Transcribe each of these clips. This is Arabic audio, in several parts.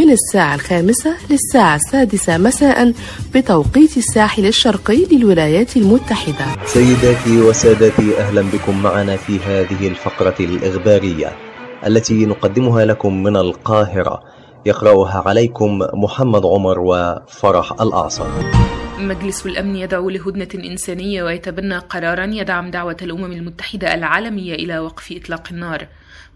من الساعة الخامسة للساعة السادسة مساء بتوقيت الساحل الشرقي للولايات المتحدة. سيداتي وسادتي أهلا بكم معنا في هذه الفقرة الإخبارية التي نقدمها لكم من القاهرة. يقرأها عليكم محمد عمر وفرح الأعصر مجلس الأمن يدعو لهدنة إنسانية ويتبنى قرارا يدعم دعوة الأمم المتحدة العالمية إلى وقف إطلاق النار.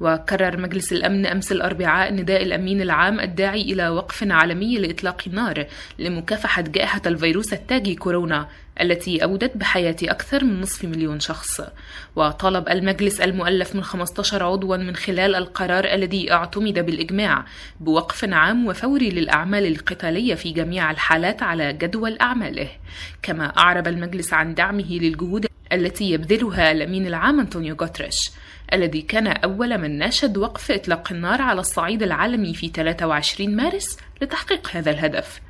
وكرر مجلس الأمن أمس الأربعاء نداء الأمين العام الداعي إلى وقف عالمي لإطلاق النار لمكافحة جائحة الفيروس التاجي كورونا. التي أودت بحياة أكثر من نصف مليون شخص. وطالب المجلس المؤلف من 15 عضوا من خلال القرار الذي اعتمد بالإجماع بوقف عام وفوري للأعمال القتالية في جميع الحالات على جدول أعماله. كما أعرب المجلس عن دعمه للجهود التي يبذلها الأمين العام أنطونيو غوتريش الذي كان أول من ناشد وقف إطلاق النار على الصعيد العالمي في 23 مارس لتحقيق هذا الهدف.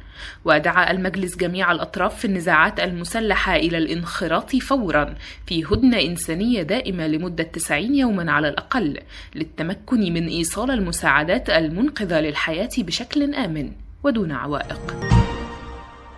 ودعا المجلس جميع الأطراف في النزاعات المسلحة إلى الانخراط فورا في هدنة إنسانية دائمة لمدة 90 يوما على الأقل للتمكن من إيصال المساعدات المنقذة للحياة بشكل آمن ودون عوائق.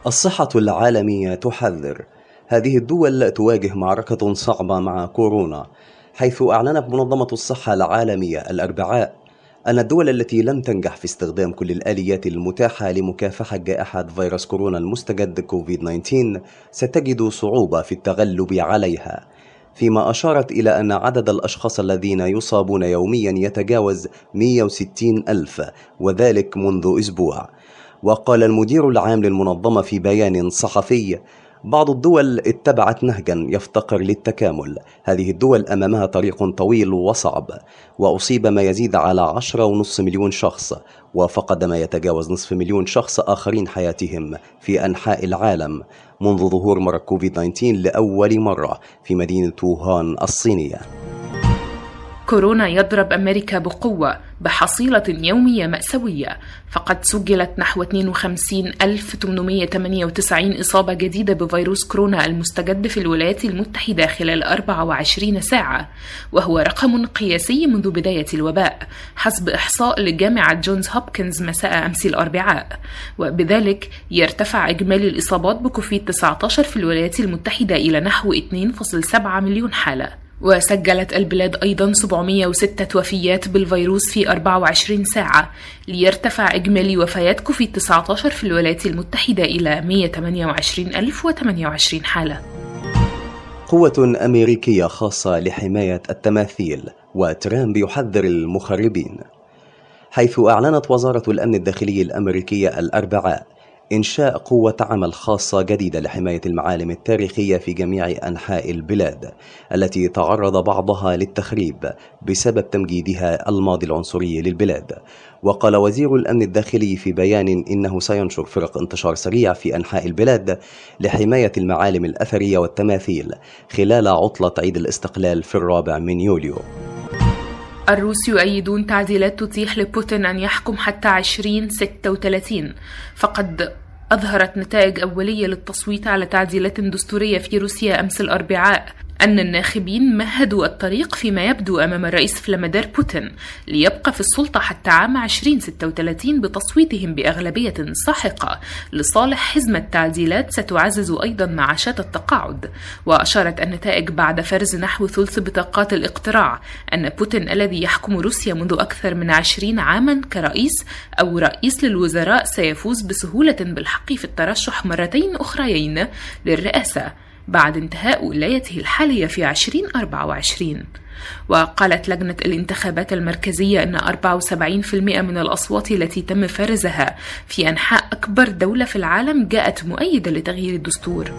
الصحة العالمية تحذر. هذه الدول تواجه معركة صعبة مع كورونا حيث أعلنت منظمة الصحة العالمية الأربعاء أن الدول التي لم تنجح في استخدام كل الآليات المتاحة لمكافحة جائحة فيروس كورونا المستجد كوفيد-19 ستجد صعوبة في التغلب عليها فيما أشارت إلى أن عدد الأشخاص الذين يصابون يوميا يتجاوز 160 ألف وذلك منذ أسبوع. وقال المدير العام للمنظمة في بيان صحفي بعض الدول اتبعت نهجا يفتقر للتكامل. هذه الدول أمامها طريق طويل وصعب وأصيب ما يزيد على عشرة ونصف مليون شخص وفقد ما يتجاوز نصف مليون شخص آخرين حياتهم في أنحاء العالم. منذ ظهور مرض كوفيد 19 لأول مرة في مدينة ووهان الصينية. كورونا يضرب أمريكا بقوة بحصيلة يومية مأساوية. فقد سجلت نحو 52898 إصابة جديدة بفيروس كورونا المستجد في الولايات المتحدة خلال 24 ساعة وهو رقم قياسي منذ بداية الوباء حسب إحصاء لجامعة جونز هوبكنز مساء أمس الأربعاء. وبذلك يرتفع إجمالي الإصابات بكوفيد 19 في الولايات المتحدة إلى نحو 2.7 مليون حالة. وسجلت البلاد أيضا 706 وفيات بالفيروس في 24 ساعة ليرتفع إجمالي وفيات كوفيد 19 في الولايات المتحدة إلى 128028 حالة. قوة أمريكية خاصة لحماية التماثيل وترامب يحذر المخربين حيث أعلنت وزارة الأمن الداخلي الأمريكية الأربعاء إنشاء قوة عمل خاصة جديدة لحماية المعالم التاريخية في جميع أنحاء البلاد التي تعرض بعضها للتخريب بسبب تمجيدها الماضي العنصري للبلاد. وقال وزير الأمن الداخلي في بيان إنه سينشر فرق انتشار سريع في أنحاء البلاد لحماية المعالم الأثرية والتماثيل خلال عطلة عيد الاستقلال في الرابع من يوليو. الروس يؤيدون تعديلات تتيح لبوتين أن يحكم حتى 2036 فقد أظهرت نتائج أولية للتصويت على تعديلات دستورية في روسيا أمس الأربعاء. أن الناخبين مهدوا الطريق فيما يبدو أمام الرئيس فلامادير بوتين ليبقى في السلطة حتى عام 2036 بتصويتهم بأغلبية ساحقة لصالح حزمة تعديلات ستعزز أيضا معاشات التقاعد. وأشارت النتائج بعد فرز نحو ثلث بطاقات الاقتراع أن بوتين الذي يحكم روسيا منذ أكثر من عشرين عاما كرئيس أو رئيس للوزراء سيفوز بسهولة بالحق في الترشح مرتين أخريين للرئاسة. بعد انتهاء ولايته الحالية في 2024 وقالت لجنة الانتخابات المركزية أن 74% من الأصوات التي تم فرزها في أنحاء أكبر دولة في العالم جاءت مؤيدة لتغيير الدستور.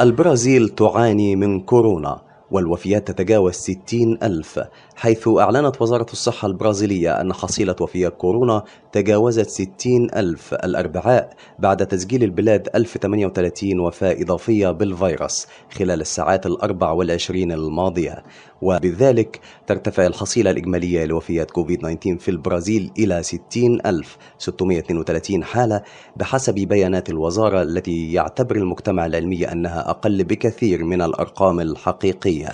البرازيل تعاني من كورونا والوفيات تتجاوز 60 ألف. حيث أعلنت وزارة الصحة البرازيلية أن حصيلة وفيات كورونا تجاوزت 60 ألف الأربعاء بعد تسجيل البلاد 1038 وفاة إضافية بالفيروس خلال الساعات الأربع والعشرين الماضية. وبذلك ترتفع الحصيلة الإجمالية لوفيات كوفيد 19 في البرازيل إلى 60632 حالة بحسب بيانات الوزارة التي يعتبر المجتمع العلمي أنها أقل بكثير من الأرقام الحقيقية.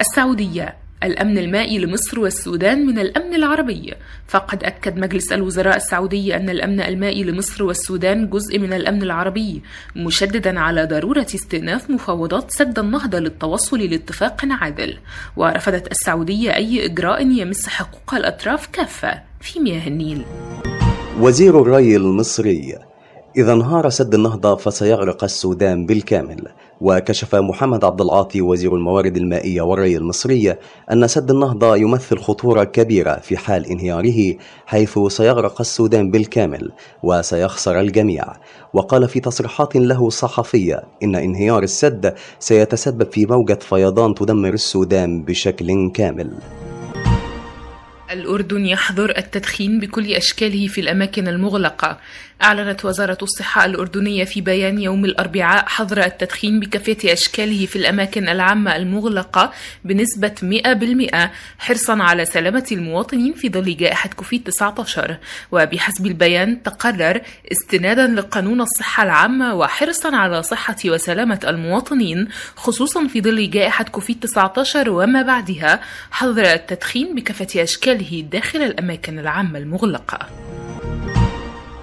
السعودية. الأمن المائي لمصر والسودان من الأمن العربي. فقد أكد مجلس الوزراء السعودي أن الأمن المائي لمصر والسودان جزء من الأمن العربي مشددا على ضرورة استئناف مفاوضات سد النهضة للتوصل لاتفاق عادل. ورفضت السعودية أي إجراء يمس حقوق الأطراف كافة في مياه النيل. وزير الري المصري إذا انهار سد النهضة فسيغرق السودان بالكامل وكشف محمد عبد العاطي وزير الموارد المائية والري المصري أن سد النهضة يمثل خطورة كبيرة في حال انهياره حيث سيغرق السودان بالكامل وسيخسر الجميع. وقال في تصريحات له صحفية إن انهيار السد سيتسبب في موجة فيضان تدمر السودان بشكل كامل. الأردن يحظر التدخين بكل أشكاله في الأماكن المغلقة أعلنت وزارة الصحة الأردنية في بيان يوم الأربعاء حظر التدخين بكافة أشكاله في الأماكن العامة المغلقة بنسبة 100% حرصا على سلامة المواطنين في ظل جائحة كوفيد 19 وبحسب البيان تقرر استنادا لقانون الصحة العامة وحرصا على صحة وسلامة المواطنين خصوصا في ظل جائحة كوفيد 19 وما بعدها حظر التدخين بكافة أشكاله داخل الأماكن العامة المغلقة.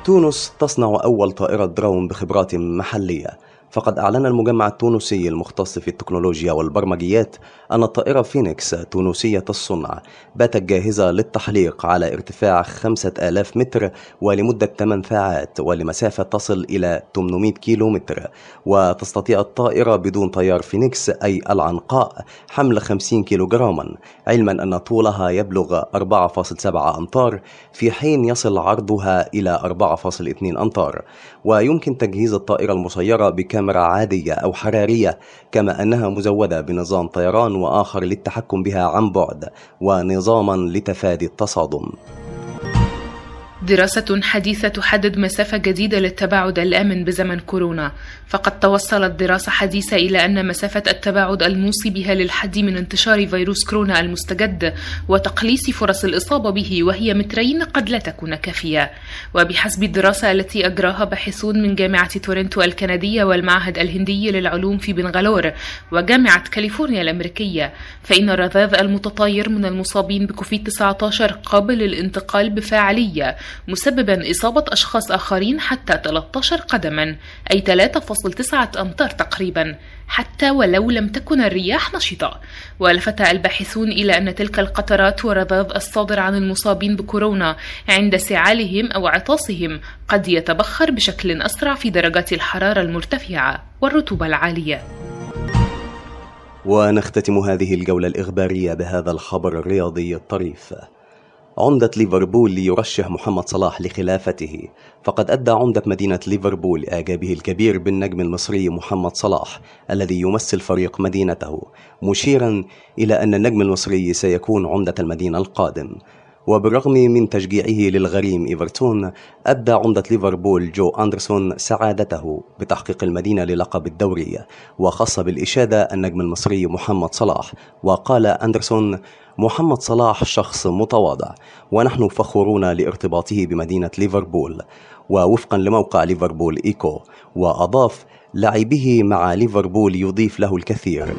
تونس تصنع أول طائرة درون بخبرات محلية. فقد أعلن المجمع التونسي المختص في التكنولوجيا والبرمجيات أن الطائرة فينيكس تونسية الصنع باتت جاهزة للتحليق على ارتفاع 5000 متر ولمدة 8 ساعات ولمسافة تصل إلى 800 كيلو متر وتستطيع الطائرة بدون طيار فينيكس أي العنقاء حمل 50 كيلو جراما علما أن طولها يبلغ 4.7 أمتار في حين يصل عرضها إلى 4.2 أمتار. ويمكن تجهيز الطائرة المسيرة بكاميرا عادية أو حرارية كما أنها مزودة بنظام طيران وآخر للتحكم بها عن بعد ونظاما لتفادي التصادم. دراسة حديثة تحدد مسافة جديدة للتباعد الآمن بزمن كورونا. فقد توصلت دراسة حديثة إلى أن مسافة التباعد الموصي بها للحد من انتشار فيروس كورونا المستجد وتقليص فرص الإصابة به وهي مترين قد لا تكون كافية. وبحسب الدراسة التي أجراها باحثون من جامعة تورنتو الكندية والمعهد الهندي للعلوم في بنغالور وجامعة كاليفورنيا الأمريكية فإن الرذاذ المتطاير من المصابين بكوفيد 19 قابل للانتقال بفاعلية. مسببا إصابة أشخاص آخرين حتى 13 قدما أي 3.9 أمتار تقريبا حتى ولو لم تكن الرياح نشطة. ولفت الباحثون إلى أن تلك القطرات والرذاذ الصادر عن المصابين بكورونا عند سعالهم أو عطاسهم قد يتبخر بشكل أسرع في درجات الحرارة المرتفعة والرطوبة العالية. ونختتم هذه الجولة الإخبارية بهذا الخبر الرياضي الطريف. عمدة ليفربول ليرشح محمد صلاح لخلافته. فقد أدى عمدة مدينة ليفربول إعجابه الكبير بالنجم المصري محمد صلاح الذي يمثل فريق مدينته مشيرا إلى أن النجم المصري سيكون عمدة المدينة القادم. وبالرغم من تشجيعه للغريم إيفرتون أبدى عمدة ليفربول جو أندرسون سعادته بتحقيق المدينة للقب الدوري وخص بالإشادة النجم المصري محمد صلاح. وقال أندرسون محمد صلاح شخص متواضع ونحن فخورون لارتباطه بمدينة ليفربول ووفقا لموقع ليفربول إيكو وأضاف لعبه مع ليفربول يضيف له الكثير.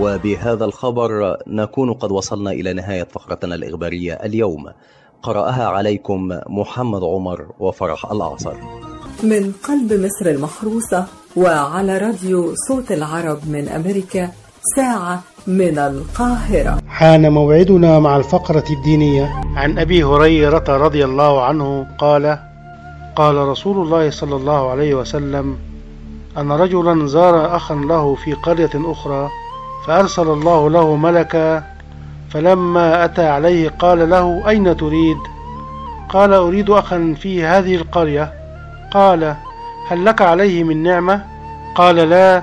وبهذا الخبر نكون قد وصلنا إلى نهاية فقرتنا الإخبارية اليوم. قرأها عليكم محمد عمر وفرح الأعصر. من قلب مصر المحروسة وعلى راديو صوت العرب من أمريكا ساعة من القاهرة. حان موعدنا مع الفقرة الدينية. عن أبي هريرة رضي الله عنه قال قال رسول الله صلى الله عليه وسلم أن رجلا زار أخا له في قرية أخرى فأرسل الله له ملكا فلما أتى عليه قال له أين تريد؟ قال أريد أخا في هذه القرية. قال هل لك عليه من نعمة؟ قال لا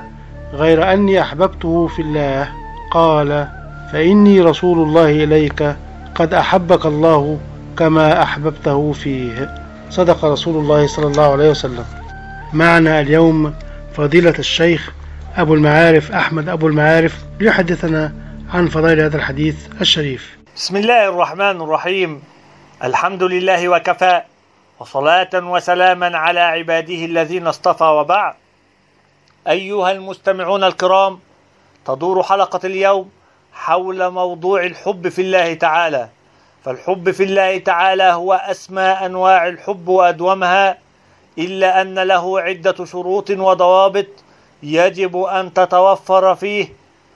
غير أني أحببته في الله. قال فإني رسول الله إليك قد أحبك الله كما أحببته فيه. صدق رسول الله صلى الله عليه وسلم. معنا اليوم فضيلة الشيخ أبو المعارف أحمد أبو المعارف ليحدثنا عن فضائل هذا الحديث الشريف. بسم الله الرحمن الرحيم. الحمد لله وكفى وصلاة وسلاما على عباده الذين اصطفى وبعد أيها المستمعون الكرام تدور حلقة اليوم حول موضوع الحب في الله تعالى. فالحب في الله تعالى هو أسمى أنواع الحب وأدومها إلا أن له عدة شروط وضوابط يجب أن تتوفر فيه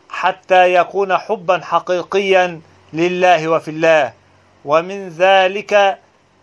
حتى يكون حبا حقيقيا لله وفي الله. ومن ذلك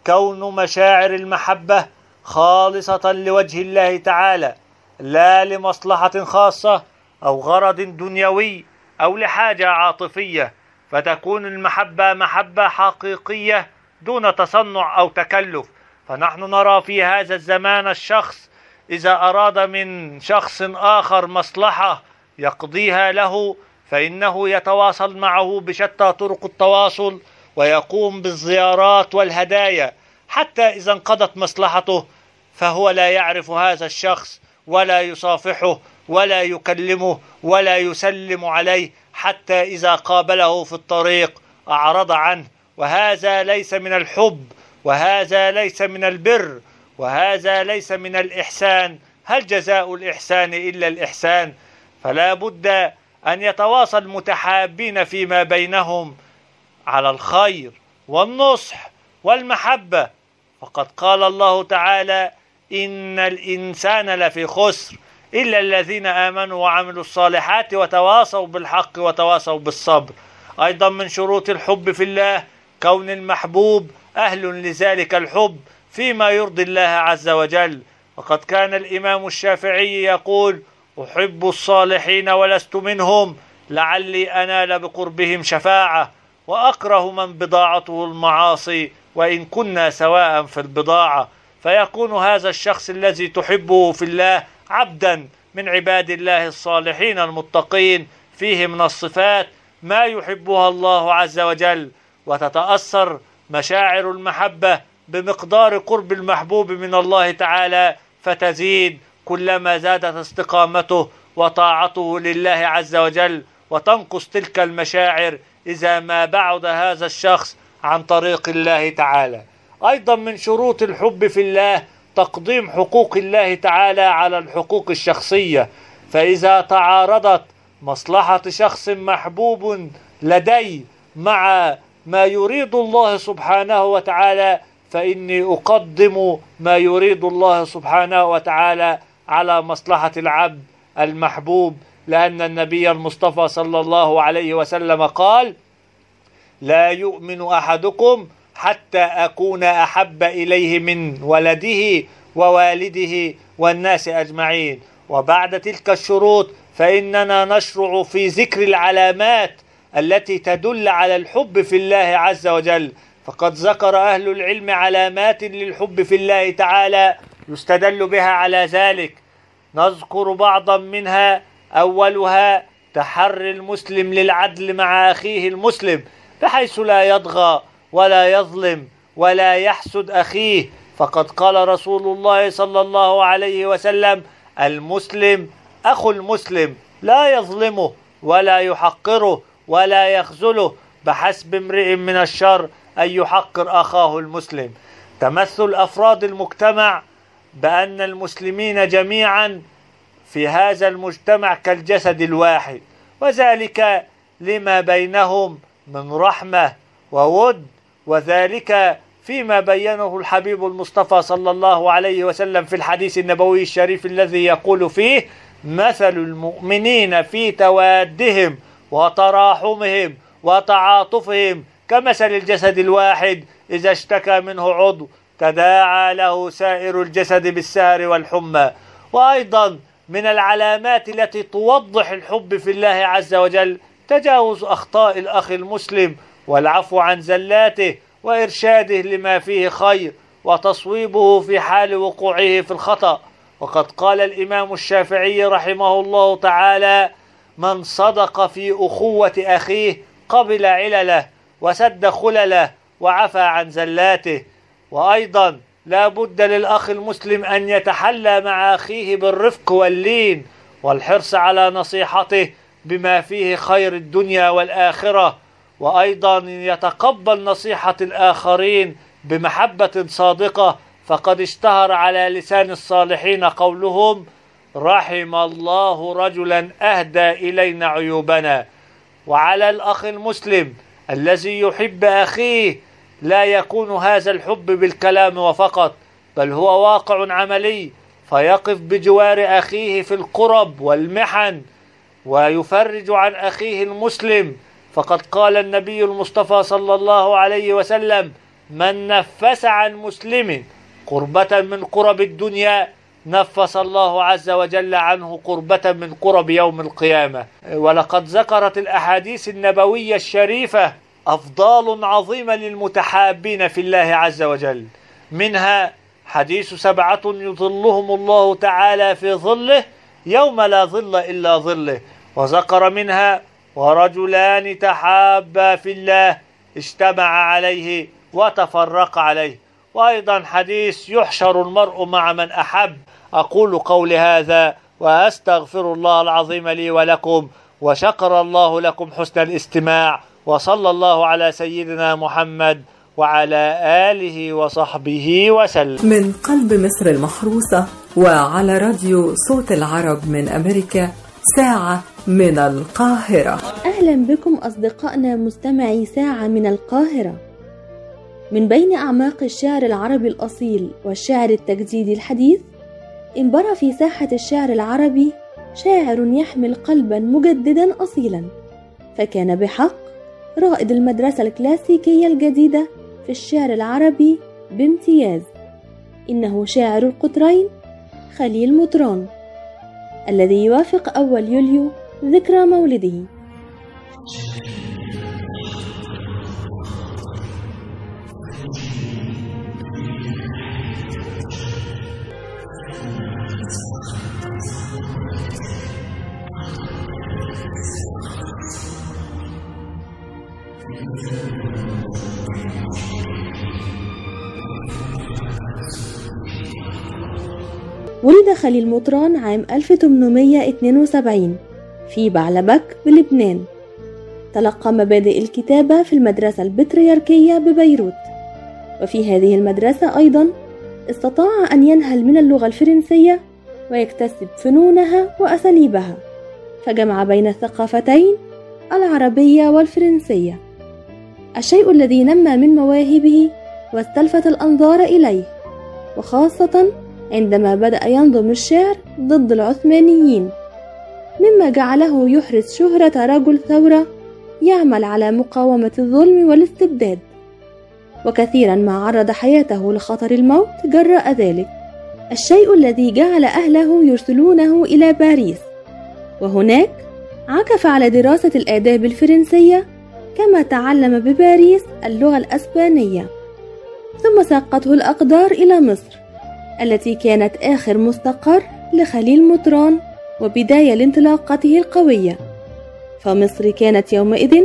كون مشاعر المحبة خالصة لوجه الله تعالى لا لمصلحة خاصة أو غرض دنيوي أو لحاجة عاطفية. فتكون المحبة محبة حقيقية دون تصنع أو تكلف. فنحن نرى في هذا الزمان الشخص إذا أراد من شخص آخر مصلحة يقضيها له فإنه يتواصل معه بشتى طرق التواصل ويقوم بالزيارات والهدايا. حتى إذا انقضت مصلحته فهو لا يعرف هذا الشخص ولا يصافحه ولا يكلمه ولا يسلم عليه حتى إذا قابله في الطريق أعرض عنه. وهذا ليس من الحب وهذا ليس من البر وهذا ليس من الإحسان. هل جزاء الإحسان إلا الإحسان؟ فلا بد أن يتواصل متحابين فيما بينهم على الخير والنصح والمحبة. فقد قال الله تعالى إن الإنسان لفي خسر إلا الذين آمنوا وعملوا الصالحات وتواصوا بالحق وتواصوا بالصبر. أيضا من شروط الحب في الله كون المحبوب أهل لذلك الحب. فيما يرضي الله عز وجل. وقد كان الإمام الشافعي يقول أحب الصالحين ولست منهم لعلي أنال بقربهم شفاعة وأكره من بضاعته المعاصي وإن كنا سواء في البضاعة. فيكون هذا الشخص الذي تحبه في الله عبدا من عباد الله الصالحين المتقين فيه من الصفات ما يحبها الله عز وجل. وتتأثر مشاعر المحبة بمقدار قرب المحبوب من الله تعالى فتزيد كلما زادت استقامته وطاعته لله عز وجل وتنقص تلك المشاعر إذا ما بعد هذا الشخص عن طريق الله تعالى. أيضا من شروط الحب في الله تقديم حقوق الله تعالى على الحقوق الشخصية. فإذا تعارضت مصلحة شخص محبوب لدي مع ما يريد الله سبحانه وتعالى فإني أقدم ما يريد الله سبحانه وتعالى على مصلحة العبد المحبوب لأن النبي المصطفى صلى الله عليه وسلم قال لا يؤمن أحدكم حتى أكون أحب إليه من ولده ووالده والناس أجمعين وبعد تلك الشروط فإننا نشرع في ذكر العلامات التي تدل على الحب في الله عز وجل. فقد ذكر أهل العلم علامات للحب في الله تعالى يستدل بها على ذلك. نذكر بعضا منها أولها تحري المسلم للعدل مع أخيه المسلم بحيث لا يطغى ولا يظلم ولا يحسد أخيه. فقد قال رسول الله صلى الله عليه وسلم المسلم أخو المسلم لا يظلمه ولا يحقره ولا يخذله بحسب امرئ من الشر أن يحقر أخاه المسلم. تمثل أفراد المجتمع بأن المسلمين جميعا في هذا المجتمع كالجسد الواحد وذلك لما بينهم من رحمة وود وذلك فيما بينه الحبيب المصطفى صلى الله عليه وسلم في الحديث النبوي الشريف الذي يقول فيه مثل المؤمنين في توادهم وتراحمهم وتعاطفهم كمثل الجسد الواحد إذا اشتكى منه عضو تداعى له سائر الجسد بالسهر والحمى. وأيضا من العلامات التي توضح الحب في الله عز وجل تجاوز أخطاء الأخ المسلم والعفو عن زلاته وإرشاده لما فيه خير وتصويبه في حال وقوعه في الخطأ. وقد قال الإمام الشافعي رحمه الله تعالى من صدق في أخوة أخيه قبل علله وسد خلله وعفى عن زلاته. وأيضا لا بد للأخ المسلم أن يتحلى مع أخيه بالرفق واللين والحرص على نصيحته بما فيه خير الدنيا والآخرة. وأيضا يتقبل نصيحة الآخرين بمحبة صادقة فقد اشتهر على لسان الصالحين قولهم رحم الله رجلا أهدى إلينا عيوبنا. وعلى الأخ المسلم الذي يحب أخيه لا يكون هذا الحب بالكلام وفقط بل هو واقع عملي فيقف بجوار أخيه في القرب والمحن ويفرج عن أخيه المسلم. فقد قال النبي المصطفى صلى الله عليه وسلم من نفس عن مسلم قربة من قرب الدنيا نفس الله عز وجل عنه قربة من قرب يوم القيامة. ولقد ذكرت الأحاديث النبوية الشريفة أفضال عظيمة للمتحابين في الله عز وجل. منها حديث سبعة يظلهم الله تعالى في ظله يوم لا ظل إلا ظله. وذكر منها ورجلان تحابا في الله اجتمع عليه وتفرق عليه. وأيضا حديث يحشر المرء مع من أحب أقول قولي هذا وأستغفر الله العظيم لي ولكم وشكر الله لكم حسن الاستماع وصلى الله على سيدنا محمد وعلى آله وصحبه وسلم. من قلب مصر المحروسة وعلى راديو صوت العرب من أمريكا ساعة من القاهرة. أهلا بكم أصدقائنا مستمعي ساعة من القاهرة. من بين أعماق الشعر العربي الأصيل والشعر التجديدي الحديث انبرى في ساحة الشعر العربي شاعر يحمل قلبا مجددا أصيلا فكان بحق رائد المدرسة الكلاسيكية الجديدة في الشعر العربي بامتياز. إنه شاعر القطرين خليل مطران الذي يوافق أول يوليو ذكرى مولده. ولد خليل مطران عام 1872 في بعلبك بلبنان. تلقى مبادئ الكتابة في المدرسة البطريركية ببيروت. وفي هذه المدرسة أيضا استطاع أن ينهل من اللغة الفرنسية ويكتسب فنونها وأساليبها. فجمع بين الثقافتين العربية والفرنسية. الشيء الذي نمى من مواهبه واستلفت الأنظار إليه وخاصة عندما بدأ ينظم الشعر ضد العثمانيين مما جعله يحرز شهرة رجل ثورة يعمل على مقاومة الظلم والاستبداد. وكثيرا ما عرض حياته لخطر الموت جراء ذلك. الشيء الذي جعل أهله يرسلونه إلى باريس. وهناك عكف على دراسة الآداب الفرنسية كما تعلم بباريس اللغة الأسبانية ثم ساقته الأقدار إلى مصر التي كانت آخر مستقر لخليل مطران وبداية لانطلاقته القوية. فمصر كانت يومئذ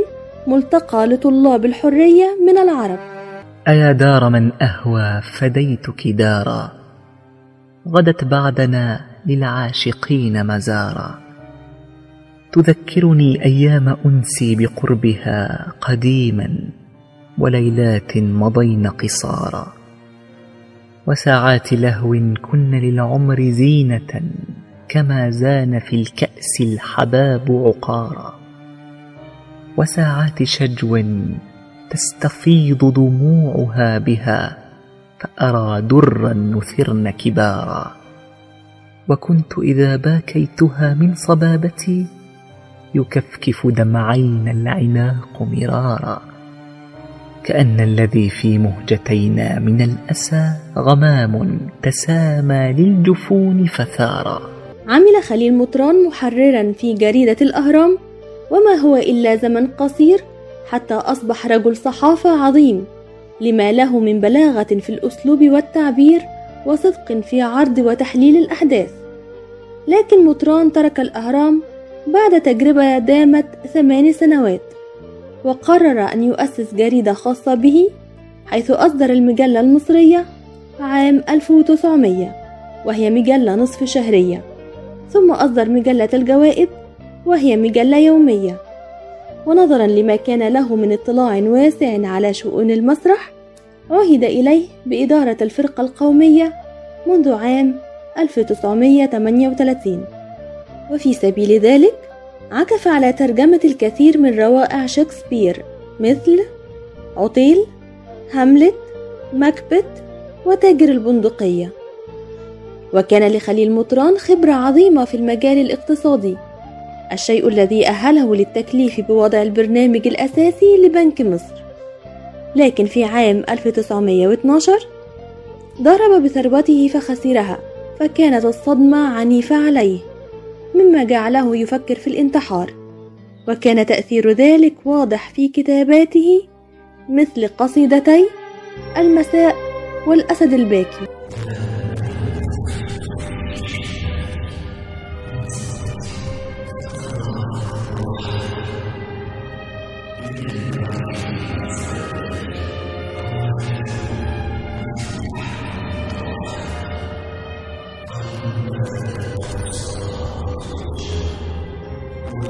ملتقى لطلاب الحرية من العرب. أيا دار من أهوى فديتك دارا غدت بعدنا للعاشقين مزارا. تذكرني أيام أنسي بقربها قديما وليلات مضين قصارا وساعات لهو كن للعمر زينة كما زان في الكأس الحباب عقارا وساعات شجو تستفيض دموعها بها فأرى درا نثرن كبارا وكنت إذا باكيتها من صبابتي يكفكف دمعين العناق مرارا كأن الذي في مهجتينا من الأسى غمام تسامى للجفون فثارا. عمل خليل مطران محررا في جريدة الأهرام وما هو إلا زمن قصير حتى أصبح رجل صحافة عظيم لما له من بلاغة في الأسلوب والتعبير وصدق في عرض وتحليل الأحداث. لكن مطران ترك الأهرام بعد تجربة دامت ثمان سنوات وقرر أن يؤسس جريدة خاصة به حيث أصدر المجلة المصرية عام 1900 وهي مجلة نصف شهرية. ثم أصدر مجلة الجوائب وهي مجلة يومية. ونظرا لما كان له من اطلاع واسع على شؤون المسرح عهد إليه بإدارة الفرقة القومية منذ عام 1938 وفي سبيل ذلك عكف على ترجمة الكثير من روائع شكسبير مثل عطيل هاملت ماكبت وتاجر البندقية. وكان لخليل مطران خبرة عظيمة في المجال الاقتصادي الشيء الذي أهله للتكليف بوضع البرنامج الأساسي لبنك مصر. لكن في عام 1912 ضرب بثروته فخسرها فكانت الصدمة عنيفة عليه. مما جعله يفكر في الانتحار. وكان تأثير ذلك واضح في كتاباته مثل قصيدتي المساء والأسد الباكي.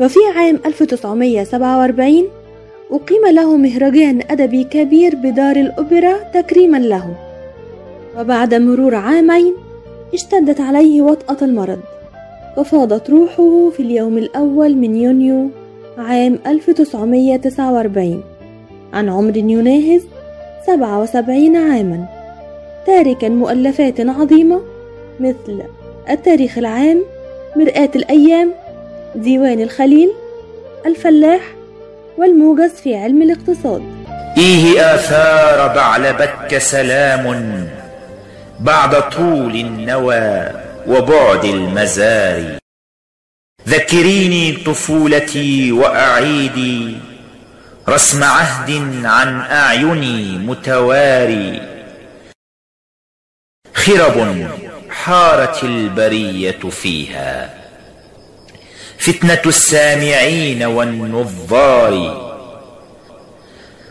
وفي عام 1947 أقيم له مهرجان أدبي كبير بدار الأوبرا تكريما له. وبعد مرور عامين اشتدت عليه وطأة المرض وفاضت روحه في اليوم الأول من يونيو عام 1949 عن عمر يناهز 77 عاما. تاركا مؤلفات عظيمة مثل التاريخ العام مرآة الأيام ديوان الخليل الفلاح والموجز في علم الاقتصاد. إيه آثار بعلبك سلام بعد طول النوى وبعد المزار ذكريني طفولتي وأعيدي رسم عهد عن أعيني متواري. خرب حارت البرية فيها. فتنة السامعين والنظار.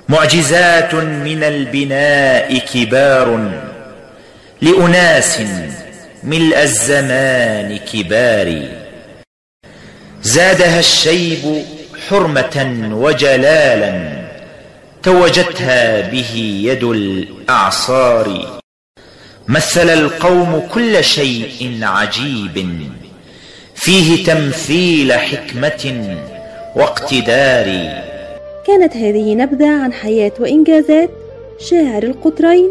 معجزات من البناء كبار لأناس ملء الزمان كبار. زادها الشيب حرمة وجلالا توجتها به يد الأعصار. مثل القوم كل شيء عجيب. فيه تمثيل حكمة واقتدار. كانت هذه نبذة عن حياة وإنجازات شاعر القطرين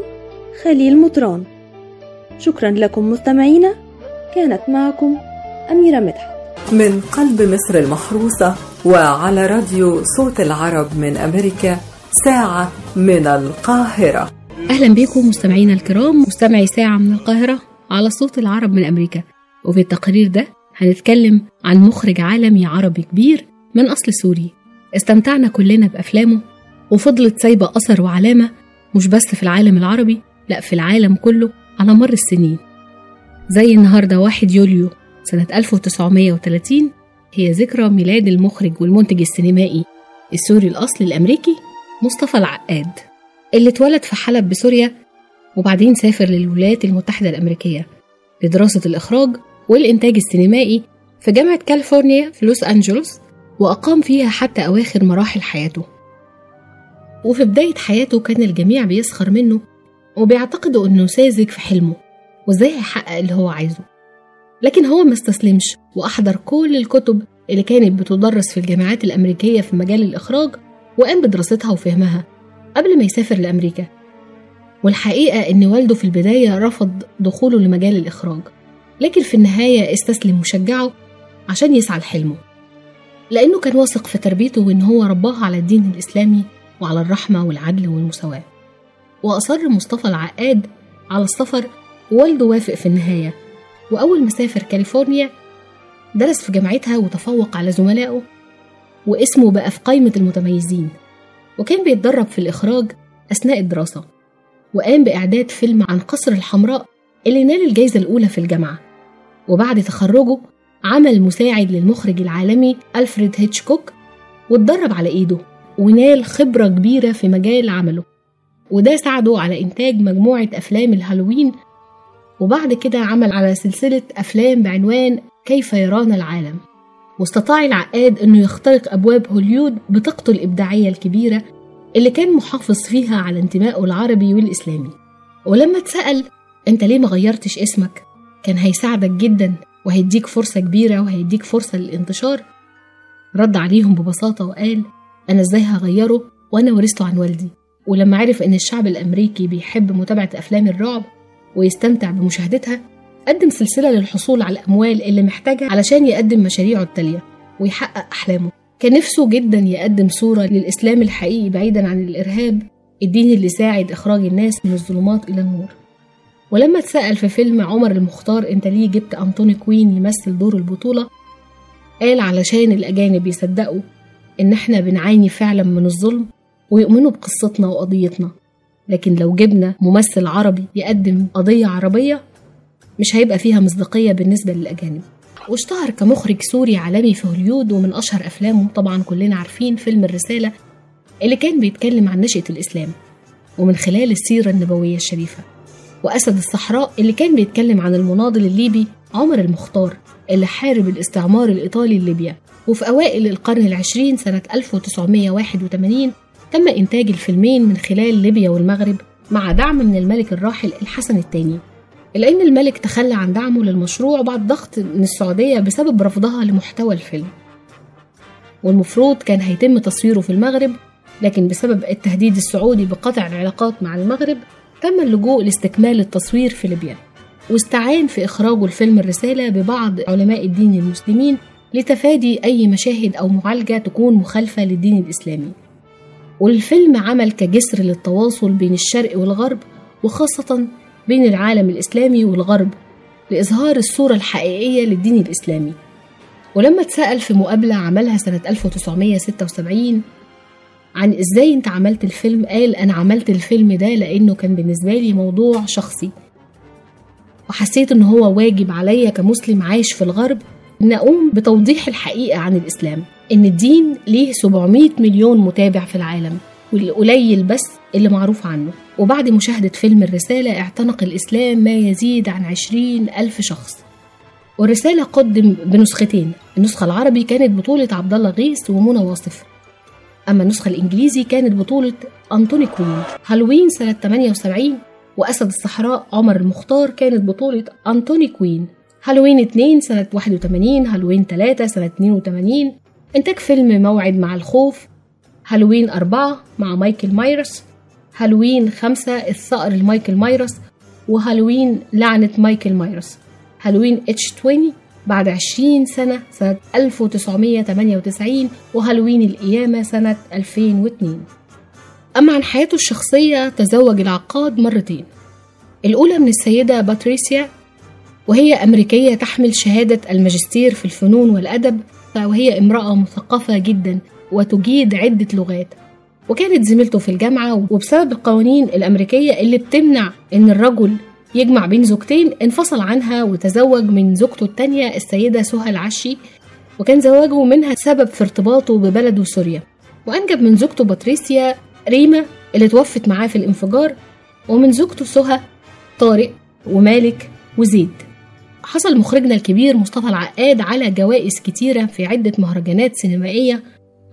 خليل مطران. شكرا لكم مستمعينا. كانت معكم أميرة مدحت. من قلب مصر المحروسة وعلى راديو صوت العرب من أمريكا ساعة من القاهرة. أهلا بكم مستمعينا الكرام. مستمعي ساعة من القاهرة على صوت العرب من أمريكا. وفي التقرير ده هنتكلم عن مخرج عالمي عربي كبير من أصل سوري. استمتعنا كلنا بأفلامه وفضلت سايبة أثر وعلامة مش بس في العالم العربي لأ في العالم كله على مر السنين. زي النهاردة واحد يوليو سنة 1930 هي ذكرى ميلاد المخرج والمنتج السينمائي السوري الأصلي الأمريكي مصطفى العقاد اللي اتولد في حلب بسوريا وبعدين سافر للولايات المتحدة الأمريكية لدراسة الإخراج والإنتاج السينمائي في جامعة كاليفورنيا في لوس أنجلوس وأقام فيها حتى أواخر مراحل حياته. وفي بداية حياته كان الجميع بيسخر منه وبيعتقدوا إنه ساذج في حلمه وإزاي هيحقق اللي هو عايزه. لكن هو ما استسلمش وأحضر كل الكتب اللي كانت بتدرس في الجامعات الأمريكية في مجال الإخراج وقام بدراستها وفهمها قبل ما يسافر لأمريكا. والحقيقة إن والده في البداية رفض دخوله لمجال الإخراج. لكن في النهاية استسلم وشجعه عشان يسعى لحلمه. لأنه كان واثق في تربيته وإن هو رباه على الدين الإسلامي وعلى الرحمة والعدل والمساواة. وأصر مصطفى العقاد على السفر ووالده وافق في النهاية. وأول ما سافر كاليفورنيا درس في جامعتها وتفوق على زملائه واسمه بقى في قائمة المتميزين. وكان بيتدرب في الإخراج أثناء الدراسة. وقام بإعداد فيلم عن قصر الحمراء اللي نال الجايزة الأولى في الجامعة. وبعد تخرجه عمل مساعد للمخرج العالمي ألفريد هيتشكوك واتدرب على إيده ونال خبرة كبيرة في مجال عمله. وده ساعده على إنتاج مجموعة أفلام الهالوين وبعد كده عمل على سلسلة أفلام بعنوان كيف يرانا العالم. واستطاع العقاد أنه يخترق أبواب هوليود بطاقته الإبداعية الكبيرة اللي كان محافظ فيها على انتمائه العربي والإسلامي. ولما اتسأل أنت ليه ما غيرتش اسمك؟ كان هيساعدك جدا وهيديك فرصة كبيرة وهيديك فرصة للانتشار. رد عليهم ببساطة وقال أنا إزاي هغيره وأنا ورثته عن والدي؟ ولما عرف إن الشعب الأمريكي بيحب متابعة أفلام الرعب ويستمتع بمشاهدتها قدم سلسلة للحصول على الأموال اللي محتاجها علشان يقدم مشاريعه التالية ويحقق أحلامه. كان نفسه جدا يقدم صورة للإسلام الحقيقي بعيدا عن الإرهاب الدين اللي ساعد إخراج الناس من الظلمات إلى النور. ولما اتسأل في فيلم عمر المختار انت ليه جبت أنطوني كوين يمثل دور البطولة قال علشان الأجانب يصدقوا إن إحنا بنعاني فعلا من الظلم ويؤمنوا بقصتنا وقضيتنا. لكن لو جبنا ممثل عربي يقدم قضية عربية مش هيبقى فيها مصداقية بالنسبة للأجانب. واشتهر كمخرج سوري عالمي في هوليود ومن أشهر أفلامه طبعا كلنا عارفين فيلم الرسالة اللي كان بيتكلم عن نشأة الإسلام ومن خلال السيرة النبوية الشريفة. وأسد الصحراء اللي كان بيتكلم عن المناضل الليبي عمر المختار اللي حارب الاستعمار الإيطالي لليبيا. وفي أوائل القرن العشرين سنة 1981 تم إنتاج الفيلمين من خلال ليبيا والمغرب مع دعم من الملك الراحل الحسن الثاني إلا أن الملك تخلى عن دعمه للمشروع بعد ضغط من السعودية بسبب رفضها لمحتوى الفيلم. والمفروض كان هيتم تصويره في المغرب لكن بسبب التهديد السعودي بقطع العلاقات مع المغرب تم اللجوء لاستكمال التصوير في ليبيا واستعان في إخراجه الفيلم الرسالة ببعض علماء الدين المسلمين لتفادي أي مشاهد أو معالجة تكون مخالفة للدين الإسلامي. والفيلم عمل كجسر للتواصل بين الشرق والغرب وخاصة بين العالم الإسلامي والغرب لإظهار الصورة الحقيقية للدين الإسلامي. ولما اتسأل في مقابلة عملها سنة 1976 عن إزاي أنت عملت الفيلم؟ قال أنا عملت الفيلم ده لأنه كان بالنسبة لي موضوع شخصي. وحسيت إن هو واجب عليا كمسلم عايش في الغرب إن أقوم بتوضيح الحقيقة عن الإسلام. إن الدين ليه 700 مليون متابع في العالم والقليل بس اللي معروف عنه. وبعد مشاهدة فيلم الرسالة اعتنق الإسلام ما يزيد عن 20 ألف شخص. والرسالة قدم بنسختين. النسخة العربي كانت بطولة عبد الله غيث ومنى واصف. أما النسخة الإنجليزي كانت بطولة أنطوني كوين. هالوين سنة 78 وأسد الصحراء عمر المختار كانت بطولة أنطوني كوين. هالوين 2 سنة 81 هالوين 3 سنة 82 إنتاج فيلم موعد مع الخوف. هالوين أربعة مع مايكل مايرس. هالوين خمسة الثأر لمايكل مايرس. وهالوين لعنة مايكل مايرس. هالوين H 20 بعد 20 سنة سنة 1998 وهالوين القيامة سنة 2002 أما عن حياته الشخصية تزوج العقاد مرتين. الأولى من السيدة باتريسيا وهي أمريكية تحمل شهادة الماجستير في الفنون والأدب وهي امرأة مثقفة جدا وتجيد عدة لغات. وكانت زميلته في الجامعة وبسبب القوانين الأمريكية اللي بتمنع إن الرجل يجمع بين زوجتين انفصل عنها وتزوج من زوجته التانية السيدة سهى العشي وكان زواجه منها سبب في ارتباطه ببلده سوريا. وأنجب من زوجته باتريسيا ريما اللي توفت معاه في الانفجار ومن زوجته سهى طارق ومالك وزيد. حصل مخرجنا الكبير مصطفى العقاد على جوائز كتيرة في عدة مهرجانات سينمائية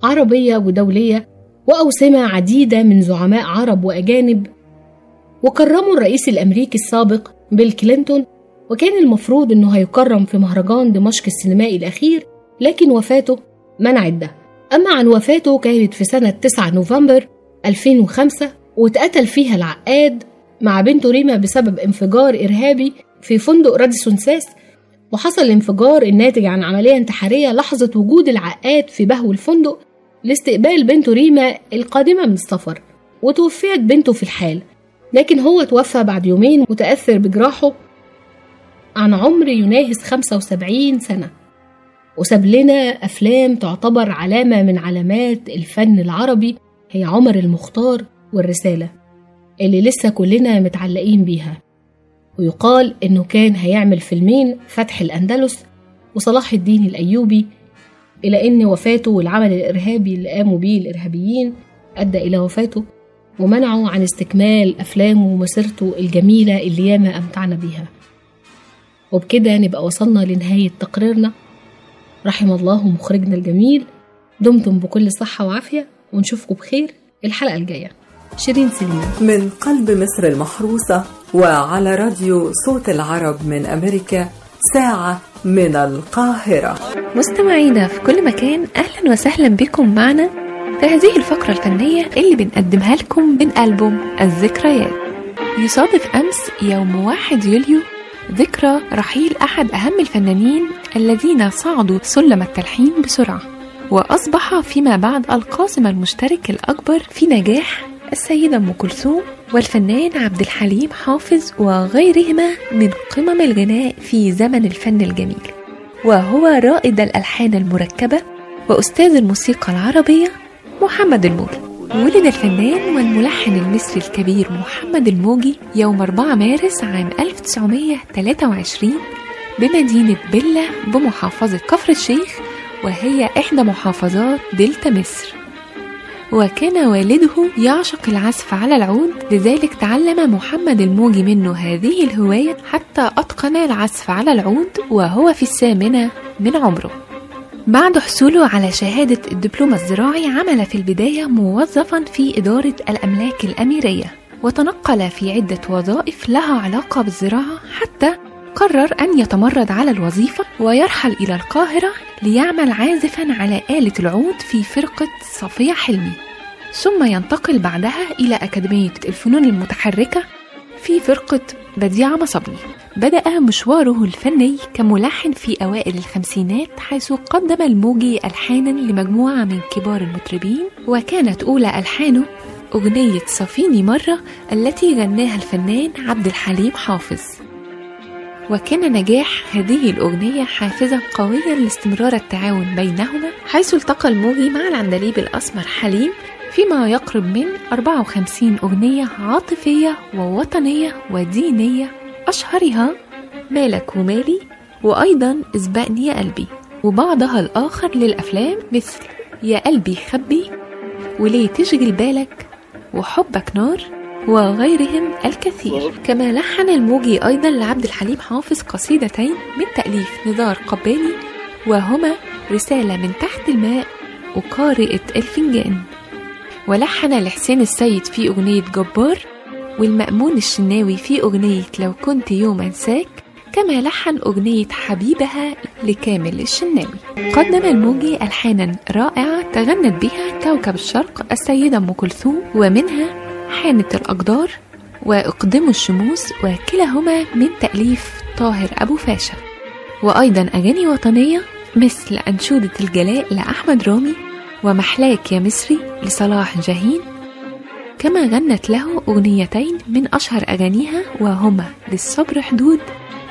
عربية ودولية وأوسمة عديدة من زعماء عرب وأجانب وكرموا الرئيس الأمريكي السابق بيل كلينتون وكان المفروض إنه هيكرم في مهرجان دمشق السينمائي الأخير لكن وفاته منعت ده. أما عن وفاته كانت في سنة 9 نوفمبر 2005 واتقتل فيها العقاد مع بنته ريما بسبب انفجار إرهابي في فندق راديسون ساس وحصل الانفجار الناتج عن عملية انتحارية لحظة وجود العقاد في بهو الفندق لاستقبال بنته ريما القادمة من السفر وتوفيت بنته في الحال. لكن هو توفى بعد يومين متأثر بجراحه عن عمر يناهز 75 سنة. وساب لنا أفلام تعتبر علامة من علامات الفن العربي هي عمر المختار والرسالة اللي لسه كلنا متعلقين بيها. ويقال إنه كان هيعمل فيلمين فتح الأندلس وصلاح الدين الأيوبي إلى إن وفاته والعمل الإرهابي اللي قاموا بيه الإرهابيين أدى إلى وفاته. ومنعه عن استكمال أفلامه ومسيرته الجميلة اللي ياما أمتعنا بيها. وبكده نبقى وصلنا لنهاية تقريرنا. رحم الله مخرجنا الجميل. دمتم بكل صحة وعافية ونشوفكم بخير الحلقة الجاية. شيرين سليمان. من قلب مصر المحروسة وعلى راديو صوت العرب من أمريكا ساعة من القاهرة. مستمعينا في كل مكان أهلا وسهلا بكم معنا. في هذه الفقرة الفنية اللي بنقدمها لكم من ألبوم الذكريات. يصادف أمس يوم 1 يوليو ذكرى رحيل أحد أهم الفنانين الذين صعدوا سلم التلحين بسرعة وأصبح فيما بعد القاسم المشترك الأكبر في نجاح السيدة أم كلثوم والفنان عبد الحليم حافظ وغيرهما من قمم الغناء في زمن الفن الجميل. وهو رائد الألحان المركبة وأستاذ الموسيقى العربية محمد الموجي. ولد الفنان والملحن المصري الكبير محمد الموجي يوم 4 مارس عام 1923 بمدينة بلة بمحافظة كفر الشيخ وهي إحدى محافظات دلتا مصر. وكان والده يعشق العزف على العود لذلك تعلم محمد الموجي منه هذه الهواية حتى أتقن العزف على العود وهو في الثامنة من عمره. بعد حصوله على شهادة الدبلوم الزراعي عمل في البداية موظفا في إدارة الأملاك الأميرية وتنقل في عدة وظائف لها علاقة بالزراعة حتى قرر أن يتمرد على الوظيفة ويرحل إلى القاهرة ليعمل عازفا على آلة العود في فرقة صفية حلمي. ثم ينتقل بعدها إلى أكاديمية الفنون المتحركة في فرقة بديعة مصبني بدأ مشواره الفني كملحن في أوائل الخمسينات حيث قدم الموجي ألحانا لمجموعة من كبار المطربين وكانت أولى ألحانه أغنية صفيني مرة التي غناها الفنان عبد الحليم حافظ. وكان نجاح هذه الأغنية حافزا قويا لاستمرار التعاون بينهما حيث التقى الموجي مع العندليب الأسمر حليم فيما يقرب من 54 أغنية عاطفية ووطنية ودينية أشهرها مالك ومالي وأيضا اسبقني يا قلبي. وبعضها الآخر للأفلام مثل يا قلبي خبي وليه تشغل بالك وحبك نار وغيرهم الكثير. كما لحن الموجي أيضا لعبد الحليم حافظ قصيدتين من تأليف نزار قباني وهما رسالة من تحت الماء وقارئة الفنجان. ولحن لحسين السيد في أغنية جبار والمأمون الشناوي في أغنية لو كنت يوم أنساك كما لحن أغنية حبيبها لكامل الشناوي. قدم الموجي ألحانا رائعة تغنت بها كوكب الشرق السيدة أم كلثوم ومنها حانت الأقدار وإقدموا الشموس وكلاهما من تأليف طاهر أبو فاشا. وأيضا أغاني وطنية مثل أنشودة الجلاء لأحمد رامي ومحلاك يا مصري لصلاح جاهين كما غنت له أغنيتين من أشهر أغانيها وهما للصبر حدود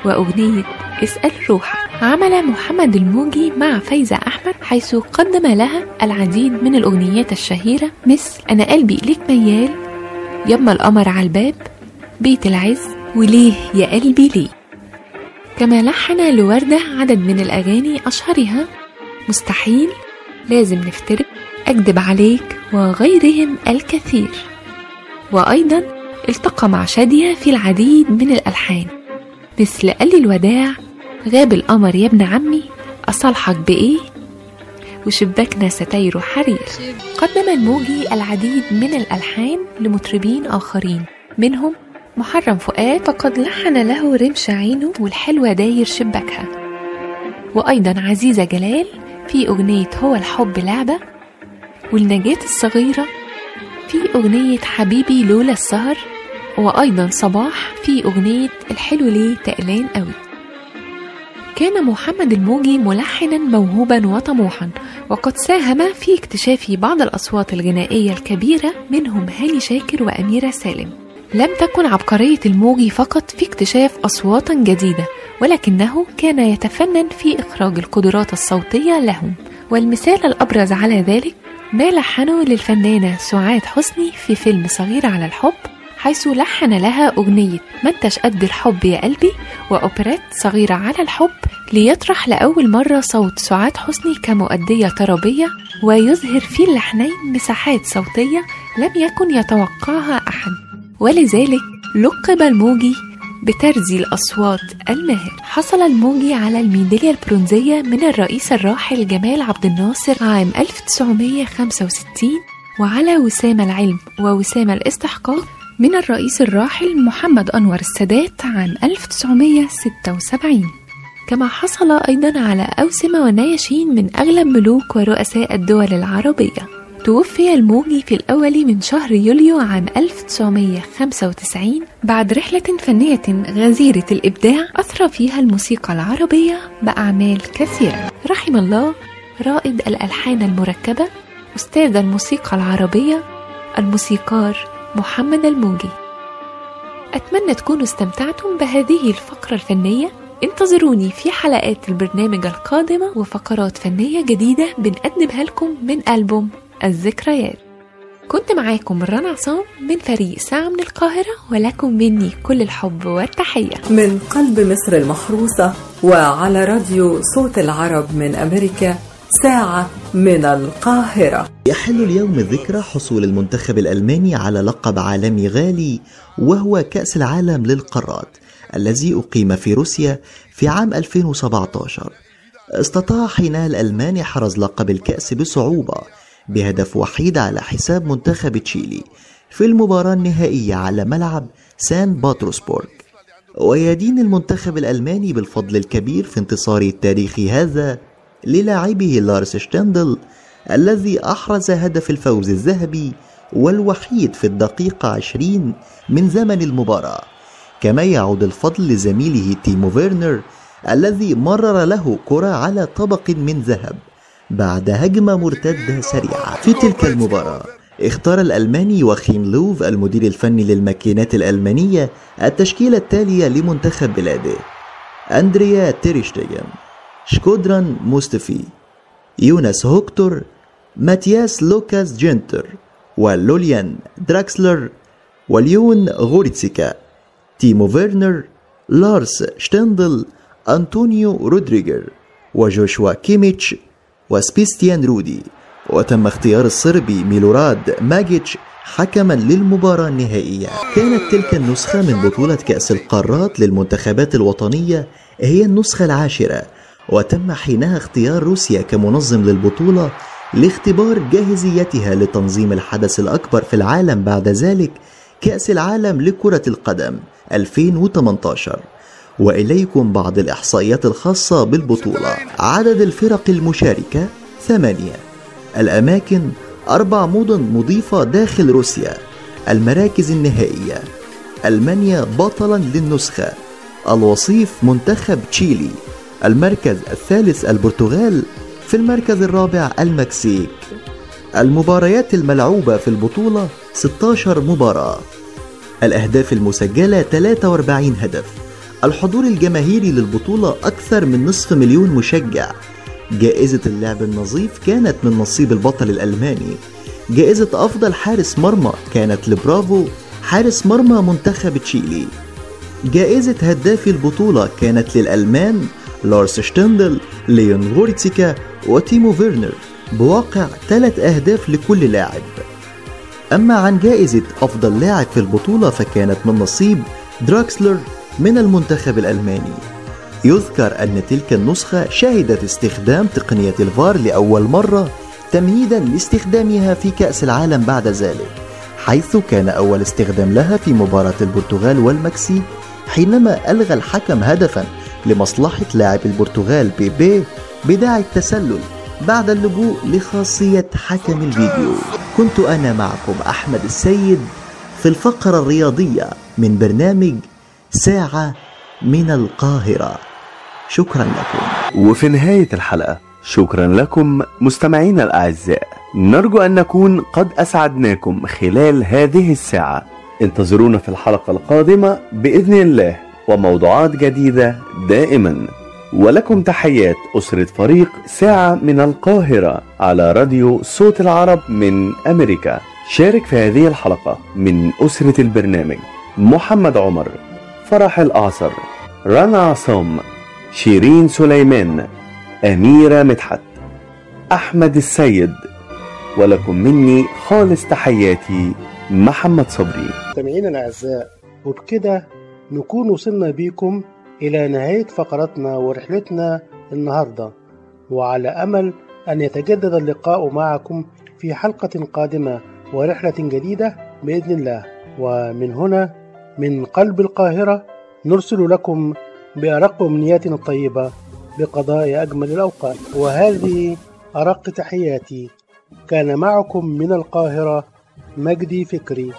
وأغنية اسأل روحك عمل محمد الموجي مع فايزة أحمد حيث قدم لها العديد من الأغنيات الشهيرة مثل أنا قلبي إليك ميال يما القمر على الباب بيت العز وليه يا قلبي ليه؟ كما لحن لوردة عدد من الأغاني أشهرها مستحيل لازم نفترق أكذب عليك وغيرهم الكثير. وأيضا التقى مع شادية في العديد من الألحان. مثل قال الوداع غاب القمر يا ابن عمي أصالحك بإيه؟ وشباكنا ستاير حرير. قدم الموجي العديد من الألحان لمطربين آخرين. منهم محرم فؤاد فقد لحن له رمش عينه والحلوة داير شباكها. وأيضا عزيزة جلال في أغنية هو الحب لعبة والنجاة الصغيرة في أغنية حبيبي لولا السهر وأيضا صباح في أغنية الحلو ليه تقلان قوي. كان محمد الموجي ملحنا موهوبا وطموحا وقد ساهم في اكتشاف بعض الأصوات الغنائية الكبيرة منهم هاني شاكر وأميرة سالم. لم تكن عبقرية الموجي فقط في اكتشاف أصواتا جديدة ولكنه كان يتفنن في إخراج القدرات الصوتية لهم. والمثال الأبرز على ذلك ما لحنه للفنانة سعاد حسني في فيلم صغير على الحب حيث لحن لها أغنية ما انتش قد الحب يا قلبي وأوبريت صغيرة على الحب ليطرح لأول مرة صوت سعاد حسني كمؤدية طربية ويظهر في اللحنين مساحات صوتية لم يكن يتوقعها أحد. ولذلك لقب الموجي بترزي الأصوات الماهر حصل الموجي على الميدالية البرونزية من الرئيس الراحل جمال عبد الناصر عام 1965 وعلى وسام العلم ووسام الاستحقاق من الرئيس الراحل محمد أنور السادات عام 1976 كما حصل أيضا على أوسمة ونياشين من أغلب ملوك ورؤساء الدول العربية. توفي الموجي في الأول من شهر يوليو عام 1995 بعد رحلة فنية غزيرة الإبداع أثرى فيها الموسيقى العربية بأعمال كثيرة. رحم الله رائد الألحان المركبة أستاذ الموسيقى العربية الموسيقار محمد الموجي. أتمنى تكونوا استمتعتم بهذه الفقرة الفنية. انتظروني في حلقات البرنامج القادمة وفقرات فنية جديدة بنقدمها لكم من ألبوم الذكريات. كنت معاكم رنا عصام من فريق ساعة من القاهرة ولكم مني كل الحب والتحية. من قلب مصر المحروسة وعلى راديو صوت العرب من أمريكا ساعة من القاهرة. يحل اليوم الذكرى حصول المنتخب الألماني على لقب عالمي غالي وهو كأس العالم للقارات الذي أقيم في روسيا في عام 2017 استطاع حينها الألمان حرز لقب الكأس بصعوبة بهدف وحيد على حساب منتخب تشيلي في المباراة النهائية على ملعب سان باتروسبورغ ويدين المنتخب الألماني بالفضل الكبير في انتصاره التاريخي هذا للاعبه لارس شتندل الذي أحرز هدف الفوز الذهبي والوحيد في الدقيقة عشرين من زمن المباراة. كما يعود الفضل لزميله تيمو فيرنر الذي مرر له كرة على طبق من ذهب. بعد هجمة مرتدة سريعة في تلك المباراة اختار الألماني يواخيم لوف المدير الفني للماكينات الألمانية التشكيلة التالية لمنتخب بلاده أندريه تيرشتيجن شكودران موستفي يونس هيكتور ماتياس جينتر وجوليان دراكسلر وليون غوريتسيكا تيمو فيرنر لارس شتندل أنطونيو رودريجر وجوشوا كيميتش وسبيستيان رودي. وتم اختيار الصربي ميلوراد ماجيتش حكما للمباراة النهائية. كانت تلك النسخة من بطولة كأس القارات للمنتخبات الوطنية هي النسخة العاشرة. وتم حينها اختيار روسيا كمنظم للبطولة لاختبار جاهزيتها لتنظيم الحدث الأكبر في العالم بعد ذلك كأس العالم لكرة القدم 2018 وإليكم بعض الإحصائيات الخاصة بالبطولة. عدد الفرق المشاركة ثمانية. الأماكن أربع مدن مضيفة داخل روسيا. المراكز النهائية. ألمانيا بطلا للنسخة. الوصيف منتخب تشيلي. المركز الثالث البرتغال في المركز الرابع المكسيك. المباريات الملعوبة في البطولة 16 مباراة. الأهداف المسجلة 43 هدف. الحضور الجماهيري للبطولة أكثر من نصف مليون مشجع. جائزة اللعب النظيف كانت من نصيب البطل الألماني. جائزة أفضل حارس مرمى كانت لبرافو حارس مرمى منتخب تشيلي. جائزة هداف البطولة كانت للألمان لارس شتندل ليون غوريتسيكا وتيمو فيرنر بواقع ثلاث أهداف لكل لاعب. أما عن جائزة أفضل لاعب في البطولة فكانت من نصيب دراكسلر من المنتخب الألماني. يذكر أن تلك النسخة شهدت استخدام تقنية الفار لأول مرة تمهيدا لاستخدامها في كأس العالم بعد ذلك حيث كان أول استخدام لها في مباراة البرتغال والمكسيك حينما ألغى الحكم هدفا لمصلحة لاعب البرتغال بيبي بداعي التسلل بعد اللجوء لخاصية حكم الفيديو. كنت أنا معكم أحمد السيد في الفقرة الرياضية من برنامج ساعة من القاهرة. شكرا لكم. وفي نهاية الحلقة شكرا لكم مستمعينا الأعزاء. نرجو أن نكون قد أسعدناكم خلال هذه الساعة. انتظرونا في الحلقة القادمة بإذن الله وموضوعات جديدة دائما. ولكم تحيات أسرة فريق ساعة من القاهرة على راديو صوت العرب من أمريكا. شارك في هذه الحلقة من أسرة البرنامج محمد عمر. فرح الأعصر رنا عصام شيرين سليمان أميرة مدحت أحمد السيد ولكم مني خالص تحياتي محمد صبري. مستمعينا الأعزاء وبكده نكون وصلنا بيكم إلى نهاية فقرتنا ورحلتنا النهاردة. وعلى أمل أن يتجدد اللقاء معكم في حلقة قادمة ورحلة جديدة بإذن الله. ومن هنا من قلب القاهرة نرسل لكم بأرق أمنياتنا الطيبة بقضاء أجمل الأوقات. وهذه أرق تحياتي. كان معكم من القاهرة مجدي فكري.